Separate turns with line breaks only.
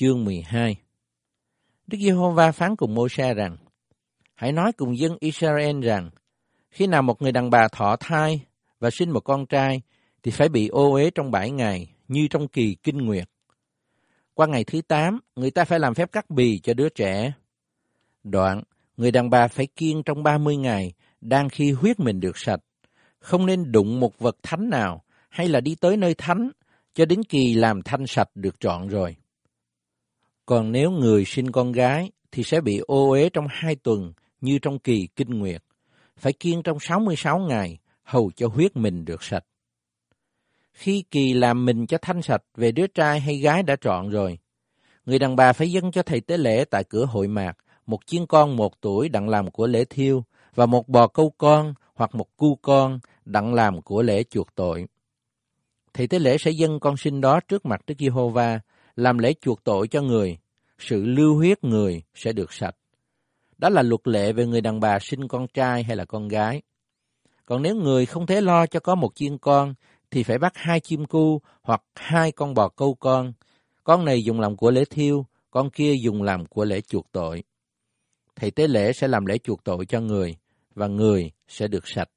chương 12 Đức Giê-hô-va phán cùng Mô-se rằng, Hãy nói cùng dân Israel rằng, khi nào một người đàn bà thọ thai và sinh một con trai, thì phải bị ô uế trong bảy ngày, như trong kỳ kinh nguyệt. Qua ngày thứ tám, người ta phải làm phép cắt bì cho đứa trẻ. Đoạn, người đàn bà phải kiêng trong ba mươi ngày, đang khi huyết mình được sạch. Không nên đụng một vật thánh nào, hay là đi tới nơi thánh, cho đến kỳ làm thanh sạch được trọn rồi. Còn nếu người sinh con gái, thì sẽ bị ô uế trong hai tuần, như trong kỳ kinh nguyệt. Phải kiêng trong 66 ngày, hầu cho huyết mình được sạch. Khi kỳ làm mình cho thanh sạch về đứa trai hay gái đã trọn rồi, người đàn bà phải dâng cho thầy tế lễ tại cửa hội mạc một chiên con một tuổi đặng làm của lễ thiêu và một bò câu con hoặc một cu con đặng làm của lễ chuộc tội. Thầy tế lễ sẽ dâng con sinh đó trước mặt Đức Giê-hô-va làm lễ chuộc tội cho người, sự lưu huyết người sẽ được sạch. Đó là luật lệ về người đàn bà sinh con trai hay là con gái. Còn nếu người không thể lo cho có một chiên con, thì phải bắt hai chim cu hoặc hai con bò câu con. Con này dùng làm của lễ thiêu, con kia dùng làm của lễ chuộc tội. Thầy tế lễ sẽ làm lễ chuộc tội cho người, và người sẽ được sạch.